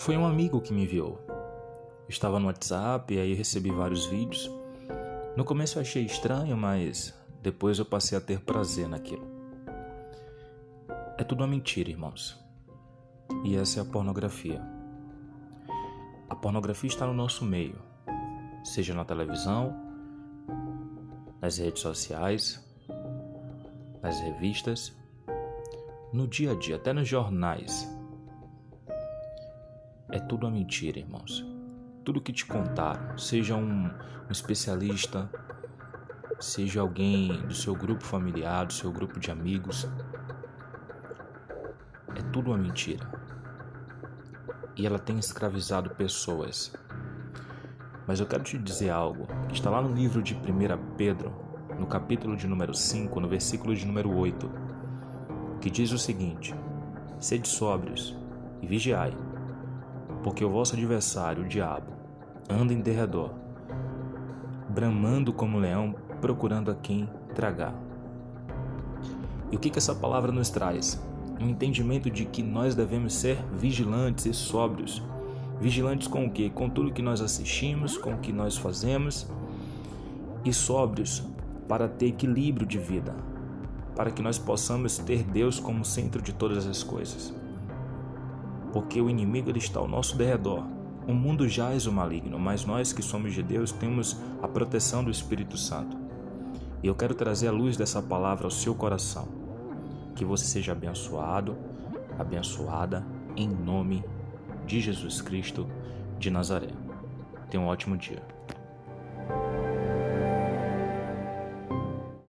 Foi um amigo que me enviou. estava no WhatsApp e aí recebi vários vídeos. No começo eu achei estranho, mas depois eu passei a ter prazer naquilo. É tudo uma mentira, irmãos. E essa é a pornografia. A pornografia está no nosso meio, seja na televisão, nas redes sociais, nas revistas, no dia a dia, até nos jornais. É tudo uma mentira, irmãos. Tudo que te contaram, seja um, um especialista, seja alguém do seu grupo familiar, do seu grupo de amigos, é tudo uma mentira. E ela tem escravizado pessoas. Mas eu quero te dizer algo que está lá no livro de 1 Pedro, no capítulo de número 5, no versículo de número 8, que diz o seguinte: Sede sóbrios e vigiai, porque o vosso adversário, o diabo, anda em derredor, bramando como leão, procurando a quem tragar. E o que, que essa palavra nos traz? Um entendimento de que nós devemos ser vigilantes e sóbrios. Vigilantes com o que? Com tudo que nós assistimos, com o que nós fazemos, e sóbrios para ter equilíbrio de vida, para que nós possamos ter Deus como centro de todas as coisas porque o inimigo ele está ao nosso derredor. O mundo jaz o maligno, mas nós que somos de Deus temos a proteção do Espírito Santo. E eu quero trazer a luz dessa palavra ao seu coração. Que você seja abençoado, abençoada, em nome de Jesus Cristo de Nazaré. Tenha um ótimo dia.